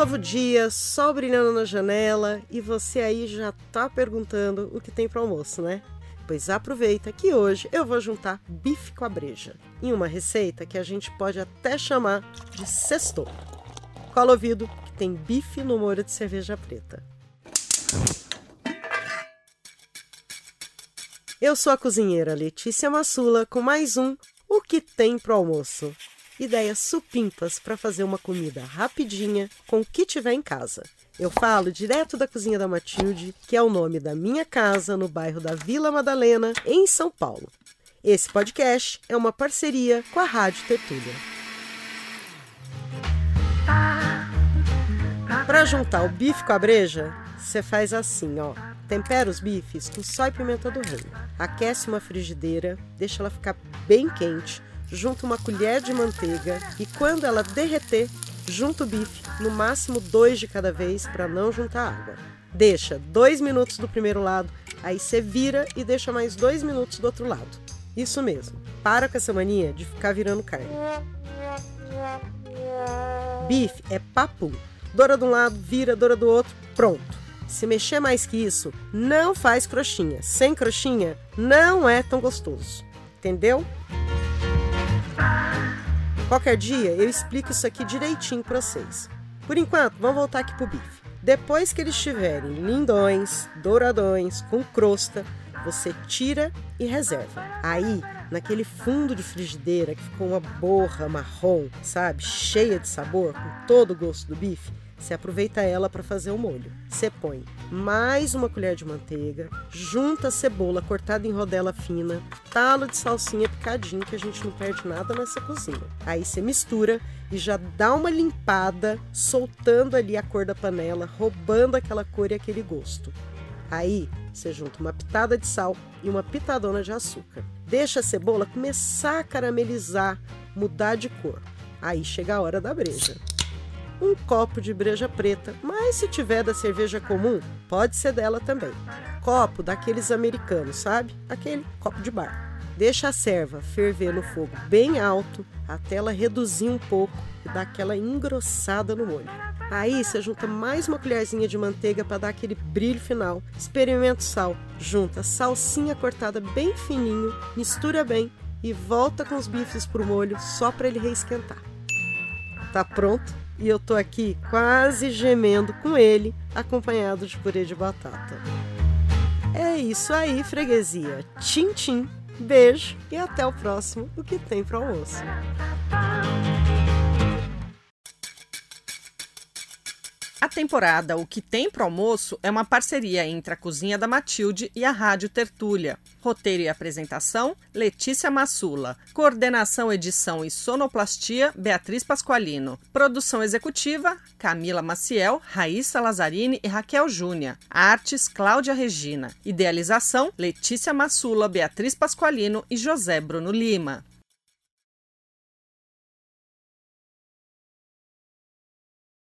novo dia, sol brilhando na janela e você aí já tá perguntando o que tem para almoço, né? Pois aproveita que hoje eu vou juntar bife com a breja em uma receita que a gente pode até chamar de sextou. Cola ouvido que tem bife no molho de cerveja preta. Eu sou a cozinheira Letícia Massula com mais um O que tem pro almoço ideias supimpas para fazer uma comida rapidinha com o que tiver em casa. Eu falo direto da cozinha da Matilde, que é o nome da minha casa no bairro da Vila Madalena, em São Paulo. Esse podcast é uma parceria com a Rádio Tertúlia. Para juntar o bife com a breja, você faz assim, ó. Tempera os bifes com sal e pimenta do reino. Aquece uma frigideira, deixa ela ficar bem quente junta uma colher de manteiga e quando ela derreter, junta o bife, no máximo dois de cada vez para não juntar água. Deixa dois minutos do primeiro lado, aí você vira e deixa mais dois minutos do outro lado. Isso mesmo, para com essa mania de ficar virando carne. Bife é papo. Dora de um lado, vira, dora do outro, pronto. Se mexer mais que isso, não faz crochinha. Sem crochinha, não é tão gostoso. Entendeu? Qualquer dia eu explico isso aqui direitinho para vocês. Por enquanto, vamos voltar aqui pro bife. Depois que eles estiverem lindões, douradões, com crosta, você tira e reserva. Aí, naquele fundo de frigideira que ficou uma borra marrom, sabe, cheia de sabor, com todo o gosto do bife, você aproveita ela para fazer o molho. Você põe mais uma colher de manteiga, junta a cebola cortada em rodela fina, talo de salsinha picadinho, que a gente não perde nada nessa cozinha. Aí você mistura e já dá uma limpada, soltando ali a cor da panela, roubando aquela cor e aquele gosto. Aí você junta uma pitada de sal e uma pitadona de açúcar. Deixa a cebola começar a caramelizar, mudar de cor. Aí chega a hora da breja um copo de breja preta, mas se tiver da cerveja comum, pode ser dela também. Copo daqueles americanos, sabe? Aquele copo de bar. Deixa a serva ferver no fogo bem alto até ela reduzir um pouco e dar aquela engrossada no molho. Aí você junta mais uma colherzinha de manteiga para dar aquele brilho final. Experimenta o sal, junta salsinha cortada bem fininho, mistura bem e volta com os bifes pro molho só para ele reesquentar. Tá pronto? E eu tô aqui quase gemendo com ele, acompanhado de purê de batata. É isso aí, freguesia. Tchim, tchim. Beijo e até o próximo O que tem para almoço. A temporada O que tem pro almoço é uma parceria entre a Cozinha da Matilde e a Rádio Tertúlia. Roteiro e apresentação: Letícia Massula. Coordenação, edição e sonoplastia: Beatriz Pasqualino. Produção executiva: Camila Maciel, Raíssa Lazzarini e Raquel Júnior. Artes: Cláudia Regina. Idealização: Letícia Massula, Beatriz Pasqualino e José Bruno Lima.